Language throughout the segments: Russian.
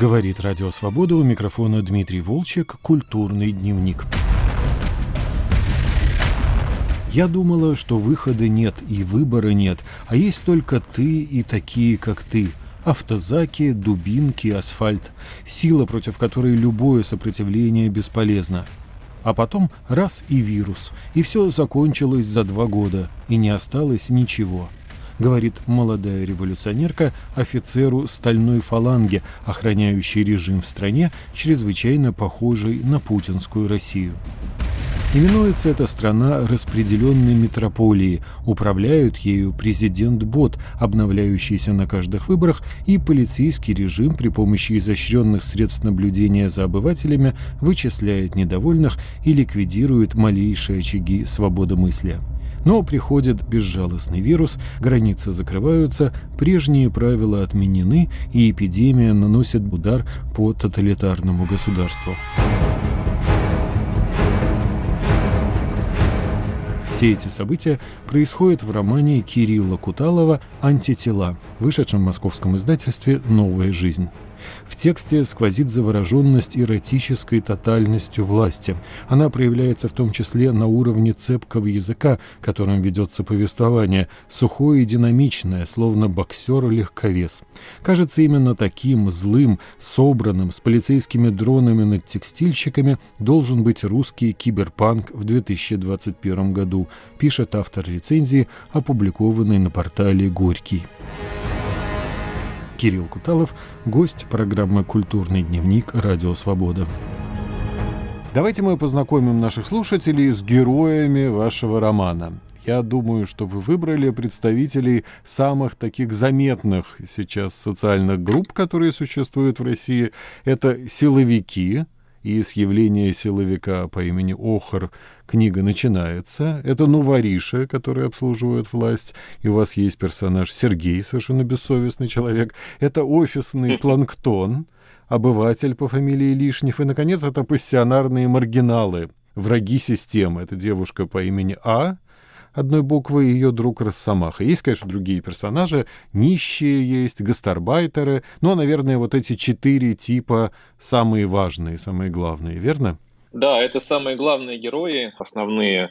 Говорит Радио Свобода у микрофона Дмитрий Волчек, «Культурный дневник». Я думала, что выхода нет и выбора нет, а есть только ты и такие, как ты. Автозаки, дубинки, асфальт. Сила, против которой любое сопротивление бесполезно. А потом раз и вирус. И все закончилось за два года, и не осталось ничего. Говорит молодая революционерка офицеру стальной фаланги, охраняющей режим в стране, чрезвычайно похожей на путинскую Россию. Именуется эта страна распределенной метрополией, управляют ею президент-бот, обновляющийся на каждых выборах, и полицейский режим при помощи изощренных средств наблюдения за обывателями вычисляет недовольных и ликвидирует малейшие очаги свободомыслия. Но приходит безжалостный вирус, границы закрываются, прежние правила отменены, и эпидемия наносит удар по тоталитарному государству. Все эти события происходят в романе Кирилла Куталова «Антитела», вышедшем в московском издательстве «Новая жизнь». В тексте сквозит завороженность эротической тотальностью власти. Она проявляется в том числе на уровне цепкого языка, которым ведется повествование, сухое и динамичное, словно боксер-легковес. Кажется, именно таким, злым, собранным, с полицейскими дронами над текстильщиками должен быть русский киберпанк в 2021 году, пишет автор рецензии, опубликованной на портале «Горький». Кирилл Куталов, гость программы «Культурный дневник. Радио Свобода». Давайте мы познакомим наших слушателей с героями вашего романа. Я думаю, что вы выбрали представителей самых таких заметных сейчас социальных групп, которые существуют в России. Это силовики, и с явления силовика по имени Охар книга начинается. Это Нувариша, который обслуживает власть, и у вас есть персонаж Сергей, совершенно бессовестный человек. Это офисный планктон, обыватель по фамилии Лишнев, и, наконец, это пассионарные маргиналы, враги системы. Это девушка по имени А, одной буквы ее друг Росомаха. Есть, конечно, другие персонажи, нищие есть, гастарбайтеры, но, наверное, вот эти четыре типа самые важные, самые главные, верно? Да, это самые главные герои, основные.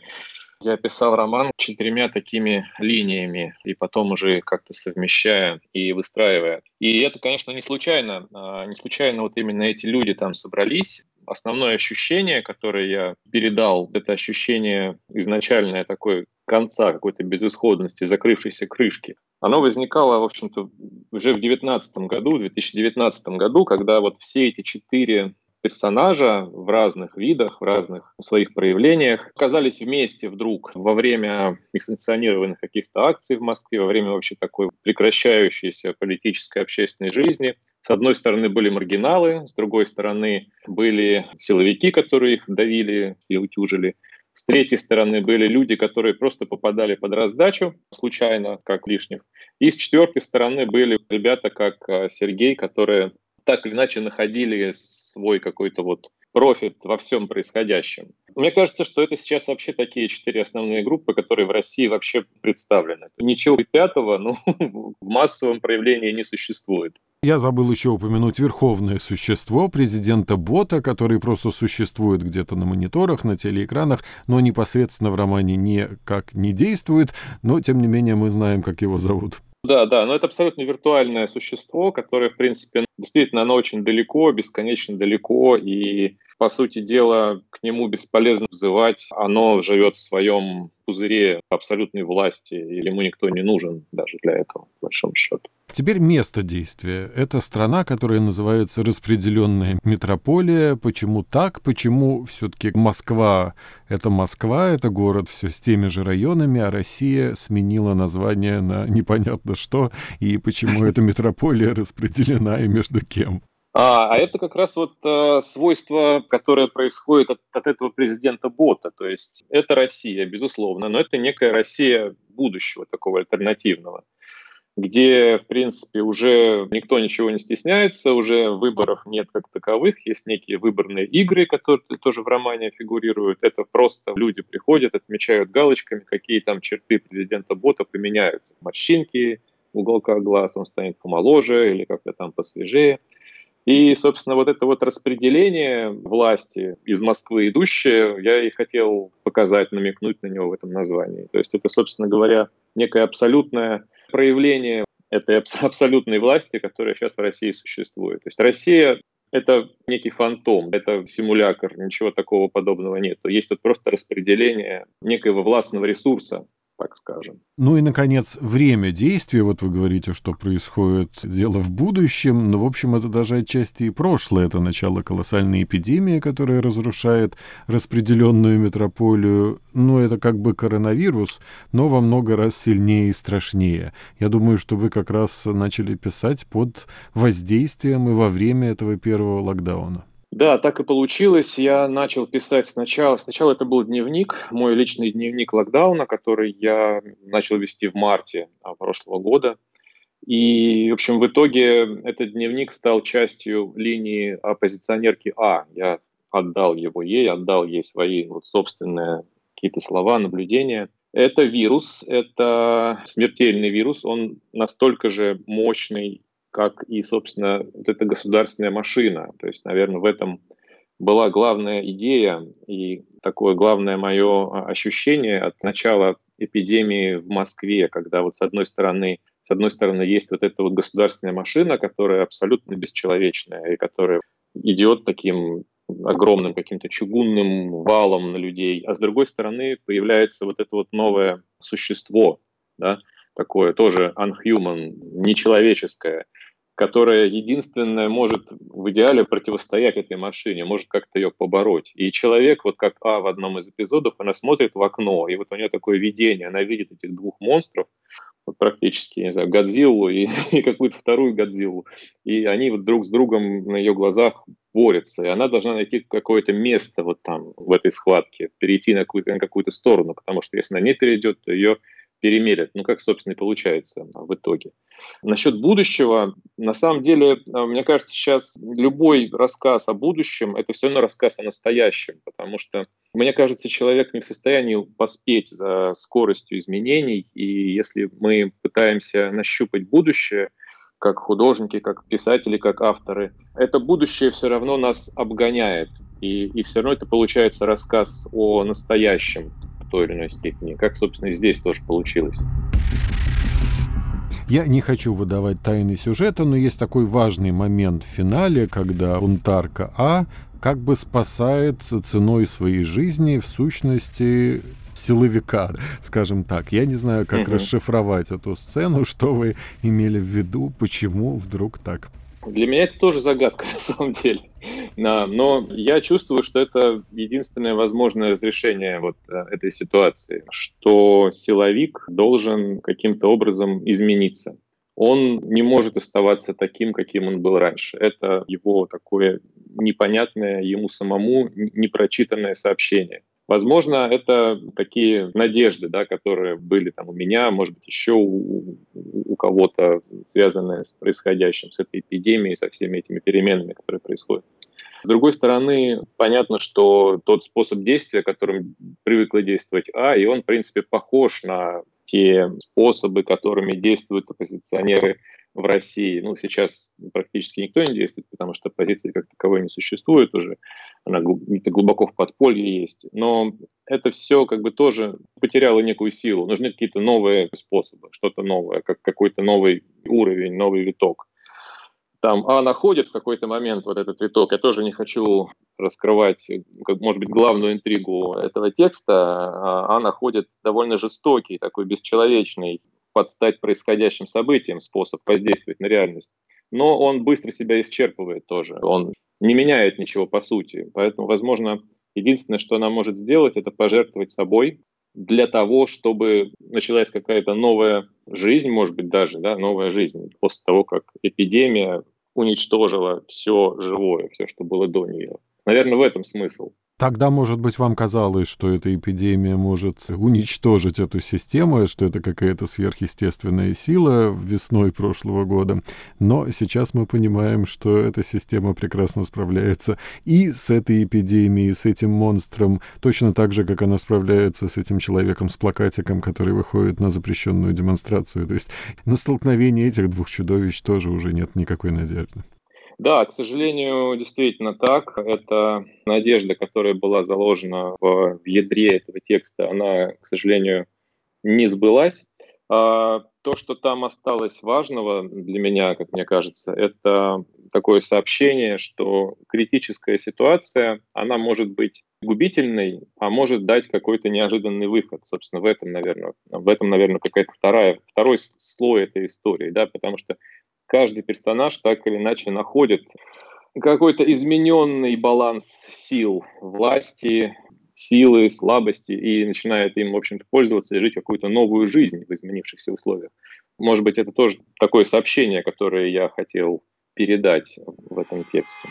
Я писал роман четырьмя такими линиями, и потом уже как-то совмещая и выстраивая. И это, конечно, не случайно. А, не случайно вот именно эти люди там собрались основное ощущение, которое я передал, это ощущение изначальное такой конца, какой-то безысходности, закрывшейся крышки, оно возникало, в общем-то, уже в 2019 году, в 2019 году, когда вот все эти четыре персонажа в разных видах, в разных своих проявлениях оказались вместе вдруг во время несанкционированных каких-то акций в Москве, во время вообще такой прекращающейся политической общественной жизни. С одной стороны были маргиналы, с другой стороны были силовики, которые их давили и утюжили. С третьей стороны были люди, которые просто попадали под раздачу случайно, как Лишнев. И с четвертой стороны были ребята, как э, Сергей, которые так или иначе находили свой какой-то вот профит во всем происходящем. Мне кажется, что это сейчас вообще такие четыре основные группы, которые в России вообще представлены. Ничего пятого ну, в массовом проявлении не существует. Я забыл еще упомянуть верховное существо президента Бота, который просто существует где-то на мониторах, на телеэкранах, но непосредственно в романе никак не действует, но тем не менее мы знаем, как его зовут. Да, да, но это абсолютно виртуальное существо, которое, в принципе, действительно, оно очень далеко, бесконечно далеко, и, по сути дела, к нему бесполезно взывать. Оно живет в своем пузыре абсолютной власти, и ему никто не нужен даже для этого, по большому счету. Теперь место действия. Это страна, которая называется распределенная метрополия. Почему так? Почему все-таки Москва — это Москва, это город все с теми же районами, а Россия сменила название на непонятно что, и почему эта метрополия распределена и между кем? А, а это как раз вот э, свойство, которое происходит от, от этого президента бота. То есть это Россия, безусловно, но это некая Россия будущего, такого альтернативного где, в принципе, уже никто ничего не стесняется, уже выборов нет как таковых, есть некие выборные игры, которые тоже в романе фигурируют. Это просто люди приходят, отмечают галочками, какие там черты президента бота поменяются. Морщинки, уголка глаз, он станет помоложе или как-то там посвежее. И, собственно, вот это вот распределение власти из Москвы идущее, я и хотел показать, намекнуть на него в этом названии. То есть это, собственно говоря, некое абсолютное проявление этой абсолютной власти, которая сейчас в России существует. То есть Россия это некий фантом, это симулятор, ничего такого подобного нет. Есть вот просто распределение некоего властного ресурса, так скажем. Ну и, наконец, время действия. Вот вы говорите, что происходит дело в будущем, но, в общем, это даже отчасти и прошлое. Это начало колоссальной эпидемии, которая разрушает распределенную метрополию. Ну, это как бы коронавирус, но во много раз сильнее и страшнее. Я думаю, что вы как раз начали писать под воздействием и во время этого первого локдауна. Да, так и получилось. Я начал писать сначала. Сначала это был дневник, мой личный дневник локдауна, который я начал вести в марте а, прошлого года. И, в общем, в итоге этот дневник стал частью линии оппозиционерки А. Я отдал его ей, отдал ей свои вот собственные какие-то слова, наблюдения. Это вирус, это смертельный вирус, он настолько же мощный как и, собственно, вот эта государственная машина. То есть, наверное, в этом была главная идея и такое главное мое ощущение от начала эпидемии в Москве, когда вот с одной стороны с одной стороны, есть вот эта вот государственная машина, которая абсолютно бесчеловечная и которая идет таким огромным каким-то чугунным валом на людей, а с другой стороны появляется вот это вот новое существо, да, такое тоже unhuman, нечеловеческое, которая единственная может в идеале противостоять этой машине, может как-то ее побороть. И человек, вот как А в одном из эпизодов, она смотрит в окно, и вот у нее такое видение, она видит этих двух монстров, вот практически, не знаю, Годзиллу и, и какую-то вторую Годзиллу, и они вот друг с другом на ее глазах борются, и она должна найти какое-то место вот там, в этой схватке, перейти на какую-то, на какую-то сторону, потому что если она не перейдет, то ее перемерят. Ну, как, собственно, и получается в итоге. Насчет будущего, на самом деле, э, мне кажется, сейчас любой рассказ о будущем – это все равно рассказ о настоящем, потому что, мне кажется, человек не в состоянии поспеть за скоростью изменений, и если мы пытаемся нащупать будущее, как художники, как писатели, как авторы, это будущее все равно нас обгоняет, и, и все равно это получается рассказ о настоящем в той или иной степени, как, собственно, и здесь тоже получилось. Я не хочу выдавать тайны сюжета, но есть такой важный момент в финале, когда бунтарка А как бы спасает ценой своей жизни, в сущности, силовика, скажем так. Я не знаю, как угу. расшифровать эту сцену, что вы имели в виду, почему вдруг так. Для меня это тоже загадка, на самом деле. Но я чувствую, что это единственное возможное разрешение вот э, этой ситуации, что силовик должен каким-то образом измениться. Он не может оставаться таким, каким он был раньше. Это его такое непонятное ему самому непрочитанное сообщение. Возможно, это такие надежды, да, которые были там у меня, может быть, еще у, у кого-то, связанные с происходящим, с этой эпидемией, со всеми этими переменами, которые происходят. С другой стороны, понятно, что тот способ действия, которым привыкла действовать А, и он, в принципе, похож на те способы, которыми действуют оппозиционеры в России. Ну, сейчас практически никто не действует, потому что оппозиции как таковой не существует уже. Она где-то глубоко в подполье есть. Но это все как бы тоже потеряло некую силу. Нужны какие-то новые способы, что-то новое, как какой-то новый уровень, новый виток. Там А находит в какой-то момент вот этот виток. Я тоже не хочу раскрывать, как, может быть, главную интригу этого текста. А, а находит довольно жестокий, такой бесчеловечный под стать происходящим событиям способ воздействовать на реальность. Но он быстро себя исчерпывает тоже. Он не меняет ничего по сути. Поэтому, возможно, единственное, что она может сделать, это пожертвовать собой для того, чтобы началась какая-то новая жизнь, может быть, даже, да, новая жизнь после того, как эпидемия уничтожила все живое, все, что было до нее. Наверное, в этом смысл. Тогда, может быть, вам казалось, что эта эпидемия может уничтожить эту систему, что это какая-то сверхъестественная сила весной прошлого года. Но сейчас мы понимаем, что эта система прекрасно справляется и с этой эпидемией, с этим монстром, точно так же, как она справляется с этим человеком с плакатиком, который выходит на запрещенную демонстрацию. То есть на столкновение этих двух чудовищ тоже уже нет никакой надежды. Да, к сожалению, действительно так. Это надежда, которая была заложена в, ядре этого текста, она, к сожалению, не сбылась. А, то, что там осталось важного для меня, как мне кажется, это такое сообщение, что критическая ситуация, она может быть губительной, а может дать какой-то неожиданный выход. Собственно, в этом, наверное, в этом, наверное, какая-то вторая, второй слой этой истории, да, потому что каждый персонаж так или иначе находит какой-то измененный баланс сил, власти, силы, слабости и начинает им, в общем-то, пользоваться и жить какую-то новую жизнь в изменившихся условиях. Может быть, это тоже такое сообщение, которое я хотел передать в этом тексте.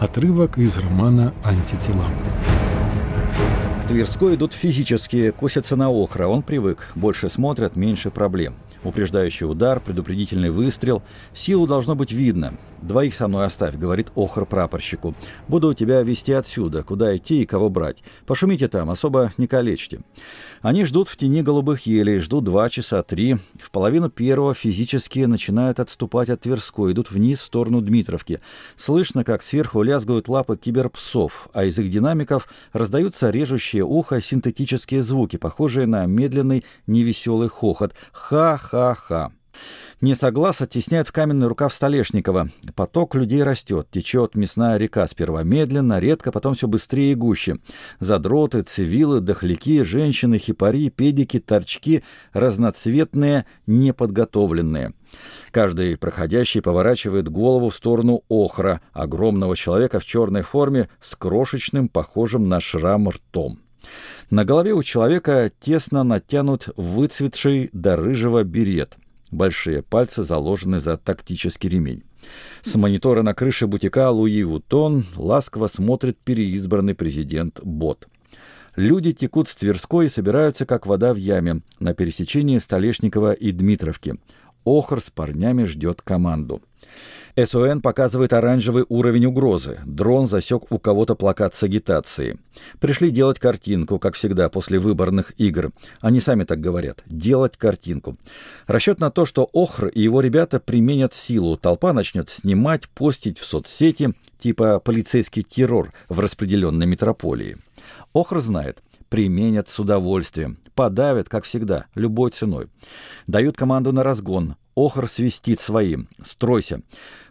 Отрывок из романа «Антитела». К Тверской идут физические, косятся на охра. Он привык. Больше смотрят, меньше проблем. Упреждающий удар, предупредительный выстрел. Силу должно быть видно. «Двоих со мной оставь», — говорит Охр прапорщику. «Буду тебя вести отсюда, куда идти и кого брать. Пошумите там, особо не калечьте». Они ждут в тени голубых елей, ждут два часа, три. В половину первого физически начинают отступать от Тверской, идут вниз в сторону Дмитровки. Слышно, как сверху лязгают лапы киберпсов, а из их динамиков раздаются режущие ухо синтетические звуки, похожие на медленный невеселый хохот. Ха-ха-ха. Несоглас оттесняют в каменный рукав Столешникова. Поток людей растет, течет мясная река сперва медленно, редко, потом все быстрее и гуще. Задроты, цивилы, дохляки, женщины, хипари, педики, торчки, разноцветные, неподготовленные. Каждый проходящий поворачивает голову в сторону охра, огромного человека в черной форме с крошечным, похожим на шрам ртом. На голове у человека тесно натянут выцветший до рыжего берет. Большие пальцы заложены за тактический ремень. С монитора на крыше бутика Луи Вутон ласково смотрит переизбранный президент Бот. Люди текут с Тверской и собираются, как вода в яме, на пересечении Столешникова и Дмитровки. Охр с парнями ждет команду. СОН показывает оранжевый уровень угрозы. Дрон засек у кого-то плакат с агитацией. Пришли делать картинку, как всегда, после выборных игр. Они сами так говорят. Делать картинку. Расчет на то, что Охр и его ребята применят силу. Толпа начнет снимать, постить в соцсети, типа полицейский террор в распределенной метрополии. Охр знает, применят с удовольствием. Подавят, как всегда, любой ценой. Дают команду на разгон. Охр свистит своим. «Стройся!»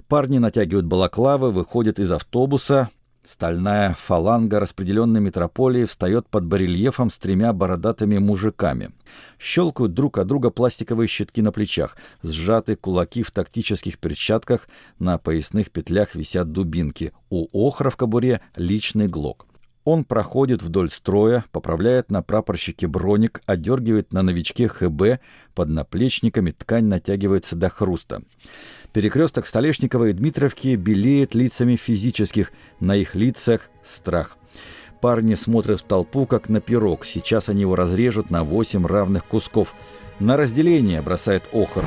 Парни натягивают балаклавы, выходят из автобуса. Стальная фаланга распределенной метрополии встает под барельефом с тремя бородатыми мужиками. Щелкают друг от друга пластиковые щитки на плечах. Сжаты кулаки в тактических перчатках. На поясных петлях висят дубинки. У охра в кобуре личный глок. Он проходит вдоль строя, поправляет на прапорщике броник, одергивает на новичке ХБ, под наплечниками ткань натягивается до хруста. Перекресток Столешникова и Дмитровки белеет лицами физических, на их лицах страх. Парни смотрят в толпу, как на пирог. Сейчас они его разрежут на восемь равных кусков. На разделение бросает Охр.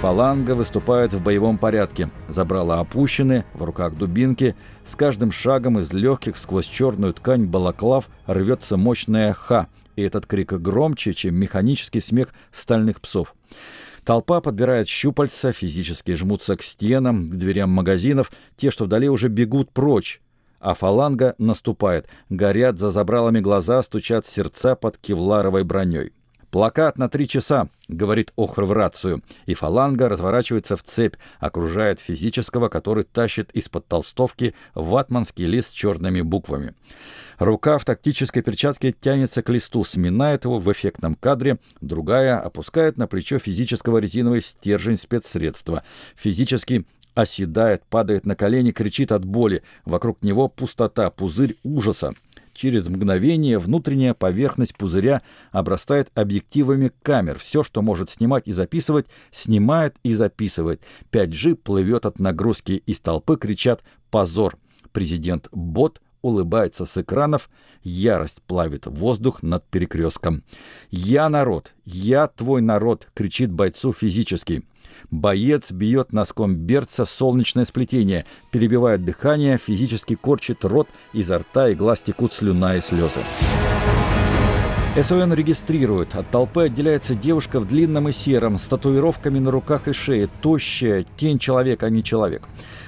Фаланга выступает в боевом порядке. Забрала опущены, в руках дубинки. С каждым шагом из легких сквозь черную ткань балаклав рвется мощная ха. И этот крик громче, чем механический смех стальных псов. Толпа подбирает щупальца, физически жмутся к стенам, к дверям магазинов. Те, что вдали, уже бегут прочь. А фаланга наступает. Горят за забралами глаза, стучат сердца под кевларовой броней. «Плакат на три часа», — говорит Охр в рацию, и фаланга разворачивается в цепь, окружает физического, который тащит из-под толстовки ватманский лист с черными буквами. Рука в тактической перчатке тянется к листу, сминает его в эффектном кадре, другая опускает на плечо физического резиновый стержень спецсредства. Физически оседает, падает на колени, кричит от боли. Вокруг него пустота, пузырь ужаса. Через мгновение внутренняя поверхность пузыря обрастает объективами камер. Все, что может снимать и записывать, снимает и записывает. 5G плывет от нагрузки. Из толпы кричат «Позор!». Президент Бот улыбается с экранов, ярость плавит воздух над перекрестком. «Я народ! Я твой народ!» — кричит бойцу физически. Боец бьет носком берца солнечное сплетение, перебивает дыхание, физически корчит рот, изо рта и глаз текут слюна и слезы. СОН регистрирует. От толпы отделяется девушка в длинном и сером, с татуировками на руках и шее, тощая, тень человека, а не человек.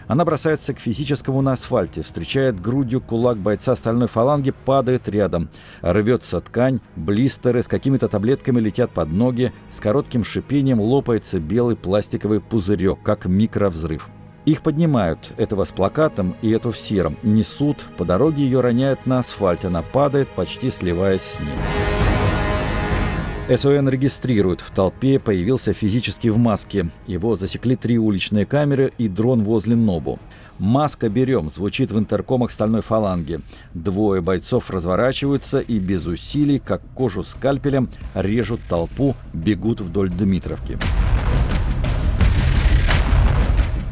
Она бросается к физическому на асфальте, встречает грудью кулак бойца стальной фаланги, падает рядом. Рвется ткань, блистеры с какими-то таблетками летят под ноги, с коротким шипением лопается белый пластиковый пузырек, как микровзрыв. Их поднимают, этого с плакатом и эту в сером, несут, по дороге ее роняют на асфальт, она падает, почти сливаясь с ним. СОН регистрирует. В толпе появился физически в маске. Его засекли три уличные камеры и дрон возле Нобу. «Маска берем» звучит в интеркомах стальной фаланги. Двое бойцов разворачиваются и без усилий, как кожу скальпелем, режут толпу, бегут вдоль Дмитровки.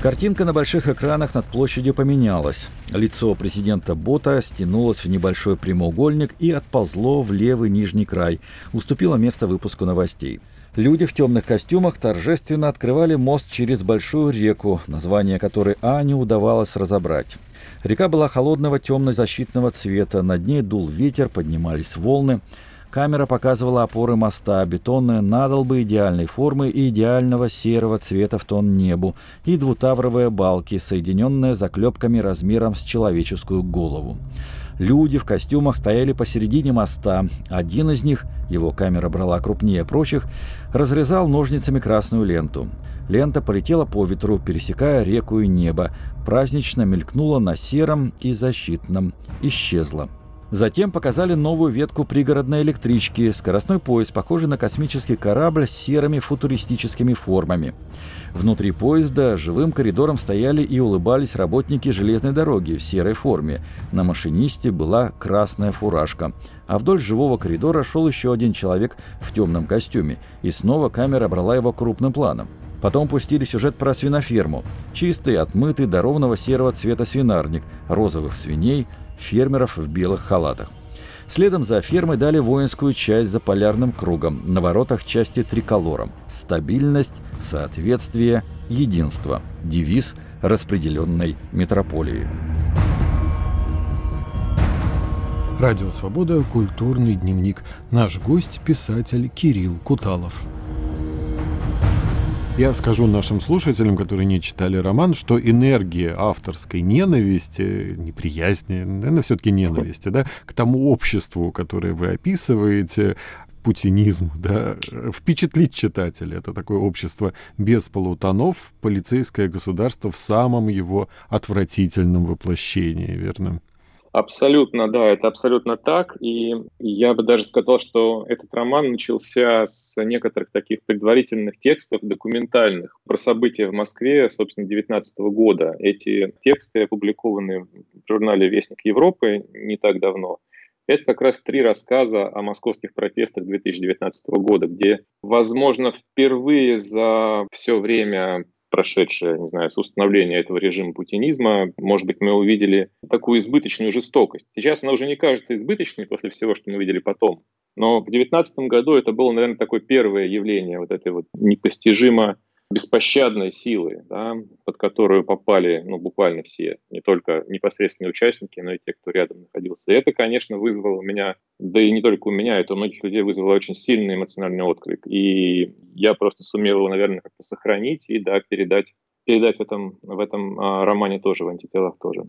Картинка на больших экранах над площадью поменялась. Лицо президента Бота стянулось в небольшой прямоугольник и отползло в левый нижний край, уступило место выпуску новостей. Люди в темных костюмах торжественно открывали мост через большую реку, название которой А не удавалось разобрать. Река была холодного темно-защитного цвета, над ней дул ветер, поднимались волны. Камера показывала опоры моста, бетонные надолбы идеальной формы и идеального серого цвета в тон небу, и двутавровые балки, соединенные заклепками размером с человеческую голову. Люди в костюмах стояли посередине моста. Один из них, его камера брала крупнее прочих, разрезал ножницами красную ленту. Лента полетела по ветру, пересекая реку и небо, празднично мелькнула на сером и защитном, исчезла. Затем показали новую ветку пригородной электрички, скоростной поезд, похожий на космический корабль с серыми футуристическими формами. Внутри поезда живым коридором стояли и улыбались работники железной дороги в серой форме. На машинисте была красная фуражка. А вдоль живого коридора шел еще один человек в темном костюме, и снова камера брала его крупным планом. Потом пустили сюжет про свиноферму. Чистый, отмытый до ровного серого цвета свинарник, розовых свиней, фермеров в белых халатах. Следом за фермой дали воинскую часть за полярным кругом, на воротах части триколором. Стабильность, соответствие, единство. Девиз распределенной метрополии. Радио «Свобода», культурный дневник. Наш гость – писатель Кирилл Куталов. Я скажу нашим слушателям, которые не читали роман, что энергия авторской ненависти, неприязни, наверное, все-таки ненависти, да, к тому обществу, которое вы описываете, путинизм, да, впечатлить читателя. Это такое общество без полутонов, полицейское государство в самом его отвратительном воплощении, верно? Абсолютно, да, это абсолютно так. И я бы даже сказал, что этот роман начался с некоторых таких предварительных текстов документальных про события в Москве, собственно, 2019 года. Эти тексты опубликованы в журнале «Вестник Европы» не так давно. Это как раз три рассказа о московских протестах 2019 года, где, возможно, впервые за все время прошедшее, не знаю, с установления этого режима путинизма, может быть, мы увидели такую избыточную жестокость. Сейчас она уже не кажется избыточной после всего, что мы видели потом. Но в 2019 году это было, наверное, такое первое явление вот этой вот непостижимо беспощадной силы, да, под которую попали ну, буквально все, не только непосредственные участники, но и те, кто рядом находился. И это, конечно, вызвало у меня, да и не только у меня, это у многих людей вызвало очень сильный эмоциональный отклик. И я просто сумел его, наверное, как-то сохранить и, да, передать, передать в этом, в этом а, романе тоже, в «Антителах» тоже.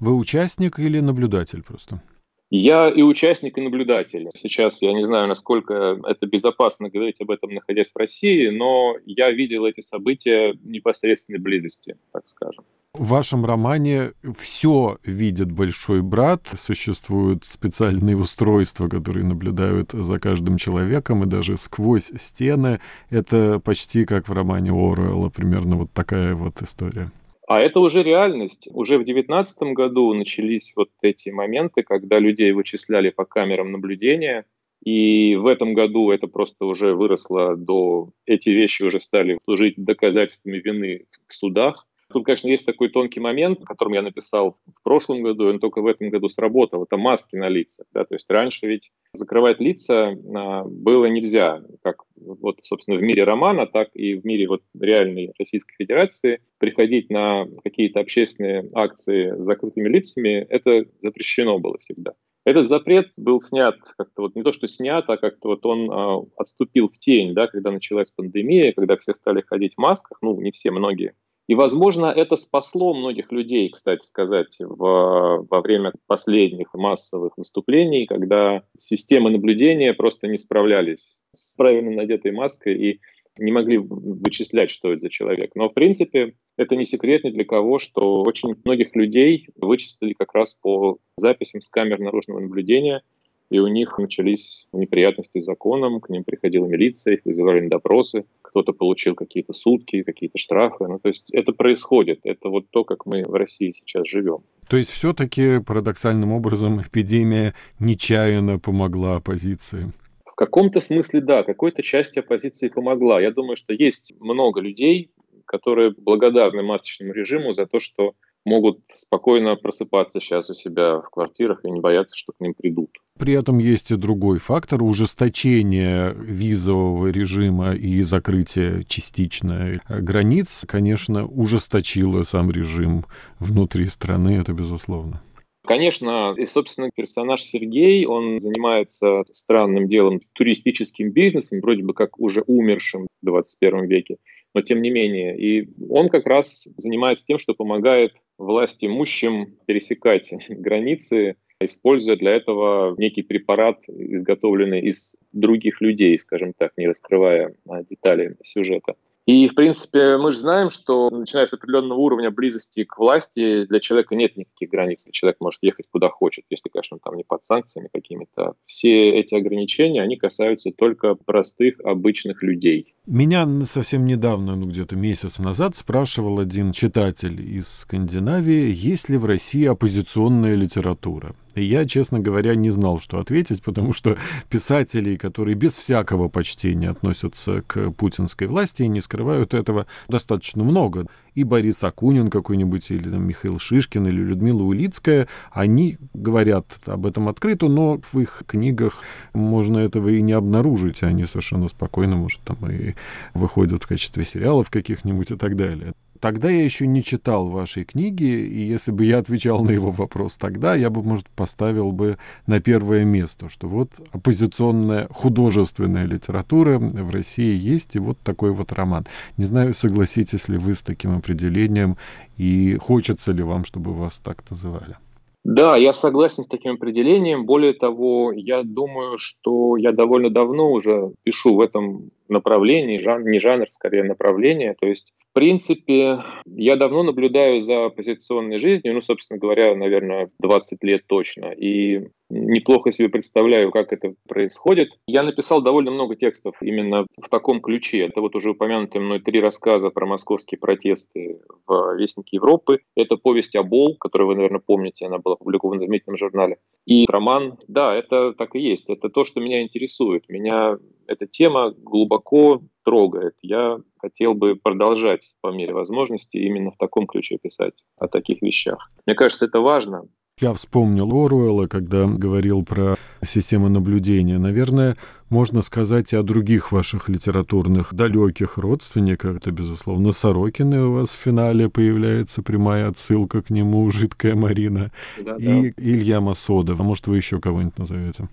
Вы участник или наблюдатель просто? Я и участник, и наблюдатель. Сейчас я не знаю, насколько это безопасно говорить об этом, находясь в России, но я видел эти события непосредственной близости, так скажем. В вашем романе все видит большой брат, существуют специальные устройства, которые наблюдают за каждым человеком, и даже сквозь стены. Это почти как в романе Оруэлла, примерно вот такая вот история. А это уже реальность. Уже в 2019 году начались вот эти моменты, когда людей вычисляли по камерам наблюдения. И в этом году это просто уже выросло до... Эти вещи уже стали служить доказательствами вины в судах. Тут, конечно, есть такой тонкий момент, о котором я написал в прошлом году, и он только в этом году сработал. Это маски на лицах. Да? То есть раньше ведь закрывать лица а, было нельзя, как вот, собственно, в мире романа, так и в мире вот реальной Российской Федерации. Приходить на какие-то общественные акции с закрытыми лицами, это запрещено было всегда. Этот запрет был снят как-то вот не то, что снят, а как-то вот он э, отступил в тень, да, когда началась пандемия, когда все стали ходить в масках, ну, не все, многие. И, возможно, это спасло многих людей, кстати сказать, в, во время последних массовых выступлений, когда системы наблюдения просто не справлялись с правильно надетой маской и не могли вычислять, что это за человек. Но, в принципе, это не секрет ни для кого, что очень многих людей вычислили как раз по записям с камер наружного наблюдения, и у них начались неприятности с законом, к ним приходила милиция, их вызывали на допросы, кто-то получил какие-то сутки, какие-то штрафы. Ну, то есть это происходит, это вот то, как мы в России сейчас живем. То есть все-таки парадоксальным образом эпидемия нечаянно помогла оппозиции? В каком-то смысле да, какой-то части оппозиции помогла. Я думаю, что есть много людей, которые благодарны масочному режиму за то, что могут спокойно просыпаться сейчас у себя в квартирах и не бояться, что к ним придут. При этом есть и другой фактор ужесточение визового режима и закрытие частично границ, конечно, ужесточило сам режим внутри страны, это безусловно. Конечно, и, собственно, персонаж Сергей, он занимается странным делом, туристическим бизнесом, вроде бы как уже умершим в 21 веке, но тем не менее. И он как раз занимается тем, что помогает власть имущим пересекать границы, используя для этого некий препарат, изготовленный из других людей, скажем так, не раскрывая а, детали сюжета. И, в принципе, мы же знаем, что начиная с определенного уровня близости к власти, для человека нет никаких границ. Человек может ехать куда хочет, если, конечно, там не под санкциями какими-то. Все эти ограничения, они касаются только простых, обычных людей. Меня совсем недавно, ну где-то месяц назад, спрашивал один читатель из Скандинавии, есть ли в России оппозиционная литература. И я, честно говоря, не знал, что ответить, потому что писателей, которые без всякого почтения относятся к путинской власти и не скрывают этого, достаточно много. И Борис Акунин какой-нибудь, или там, Михаил Шишкин, или Людмила Улицкая, они говорят об этом открыто, но в их книгах можно этого и не обнаружить. Они совершенно спокойно, может, там и выходят в качестве сериалов каких-нибудь и так далее. Тогда я еще не читал вашей книги, и если бы я отвечал на его вопрос тогда, я бы, может, поставил бы на первое место, что вот оппозиционная художественная литература в России есть, и вот такой вот роман. Не знаю, согласитесь ли вы с таким определением, и хочется ли вам, чтобы вас так называли. Да, я согласен с таким определением. Более того, я думаю, что я довольно давно уже пишу в этом направлении, жан, не жанр, скорее направление. То есть, в принципе, я давно наблюдаю за оппозиционной жизнью, ну, собственно говоря, наверное, 20 лет точно. И неплохо себе представляю, как это происходит. Я написал довольно много текстов именно в таком ключе. Это вот уже упомянутые мной три рассказа про московские протесты в Вестнике Европы. Это повесть «Обол», которую вы, наверное, помните, она была опубликована в заметном журнале. И роман, да, это так и есть. Это то, что меня интересует. Меня эта тема глубоко трогает. Я хотел бы продолжать по мере возможности именно в таком ключе писать о таких вещах. Мне кажется, это важно. Я вспомнил Оруэлла, когда говорил про систему наблюдения. Наверное, можно сказать и о других ваших литературных далеких родственниках. Это, безусловно, Сорокины у вас в финале появляется прямая отсылка к нему, «Жидкая Марина». Да, и да. Илья Масодов. А может, вы еще кого-нибудь назовете?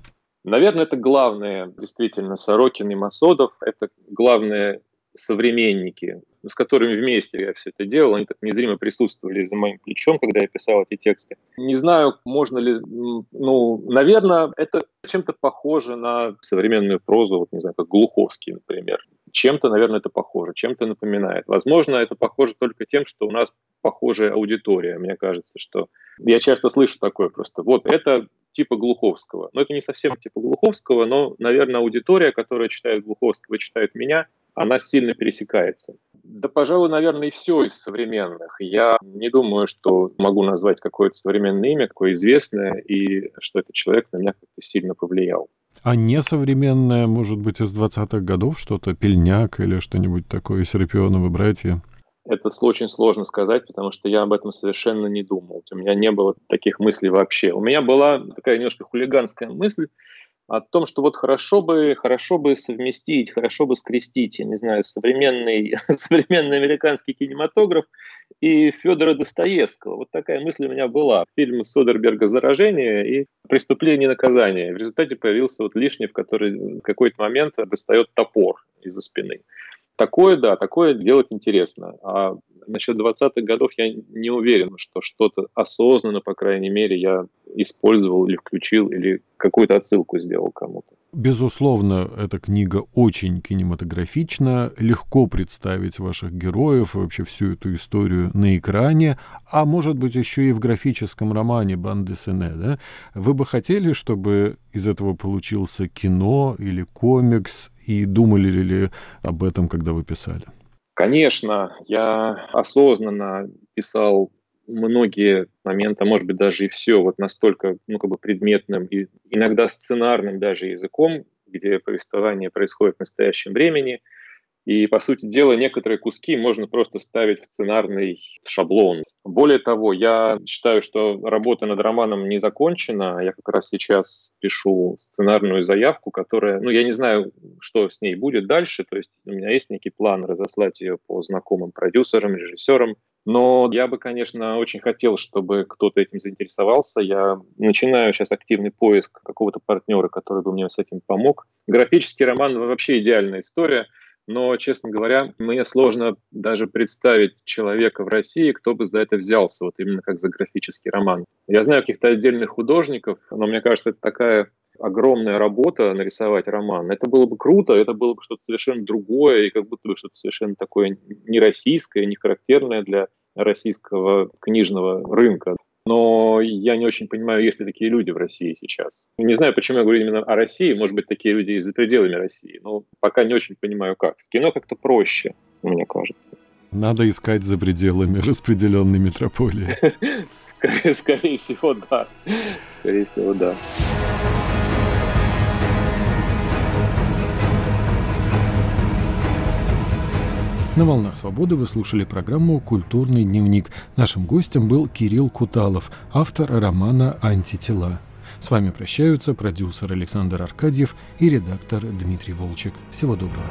Наверное, это главные, действительно, Сорокин и Масодов. Это главные современники, с которыми вместе я все это делал, они так незримо присутствовали за моим плечом, когда я писал эти тексты. Не знаю, можно ли, ну, наверное, это чем-то похоже на современную прозу, вот не знаю, как Глуховский, например. Чем-то, наверное, это похоже, чем-то напоминает. Возможно, это похоже только тем, что у нас похожая аудитория. Мне кажется, что я часто слышу такое просто. Вот это типа Глуховского. Но это не совсем типа Глуховского, но, наверное, аудитория, которая читает Глуховского и читает меня, она сильно пересекается. Да, пожалуй, наверное, и все из современных. Я не думаю, что могу назвать какое-то современное имя, какое известное, и что этот человек на меня как-то сильно повлиял. А несовременное, может быть, из 20-х годов что-то, Пельняк или что-нибудь такое, Серапионовы братья? Это очень сложно сказать, потому что я об этом совершенно не думал. У меня не было таких мыслей вообще. У меня была такая немножко хулиганская мысль, о том, что вот хорошо бы, хорошо бы совместить, хорошо бы скрестить, я не знаю, современный, современный американский кинематограф и Федора Достоевского. Вот такая мысль у меня была. Фильм Содерберга «Заражение» и «Преступление и наказание». В результате появился вот лишний, в который в какой-то момент достает топор из-за спины. Такое, да, такое делать интересно. А насчет 20-х годов я не уверен, что что-то осознанно, по крайней мере, я использовал или включил, или какую-то отсылку сделал кому-то. Безусловно, эта книга очень кинематографична, легко представить ваших героев и вообще всю эту историю на экране, а может быть еще и в графическом романе «Банды Сене». Да? Вы бы хотели, чтобы из этого получился кино или комикс, и думали ли об этом, когда вы писали? Конечно, я осознанно писал многие моменты, а может быть даже и все, вот настолько, ну, как бы предметным и иногда сценарным даже языком, где повествование происходит в настоящем времени – и, по сути дела, некоторые куски можно просто ставить в сценарный шаблон. Более того, я считаю, что работа над романом не закончена. Я как раз сейчас пишу сценарную заявку, которая, ну, я не знаю, что с ней будет дальше. То есть у меня есть некий план разослать ее по знакомым продюсерам, режиссерам. Но я бы, конечно, очень хотел, чтобы кто-то этим заинтересовался. Я начинаю сейчас активный поиск какого-то партнера, который бы мне с этим помог. Графический роман вообще идеальная история – но, честно говоря, мне сложно даже представить человека в России, кто бы за это взялся, вот именно как за графический роман. Я знаю каких-то отдельных художников, но мне кажется, это такая огромная работа нарисовать роман. Это было бы круто, это было бы что-то совершенно другое, и как будто бы что-то совершенно такое не российское, не характерное для российского книжного рынка но я не очень понимаю, есть ли такие люди в России сейчас. Не знаю, почему я говорю именно о России, может быть, такие люди и за пределами России, но пока не очень понимаю, как. С кино как-то проще, мне кажется. Надо искать за пределами распределенной метрополии. Скорее, скорее всего, да. Скорее всего, да. На «Волнах свободы» вы слушали программу «Культурный дневник». Нашим гостем был Кирилл Куталов, автор романа «Антитела». С вами прощаются продюсер Александр Аркадьев и редактор Дмитрий Волчек. Всего доброго.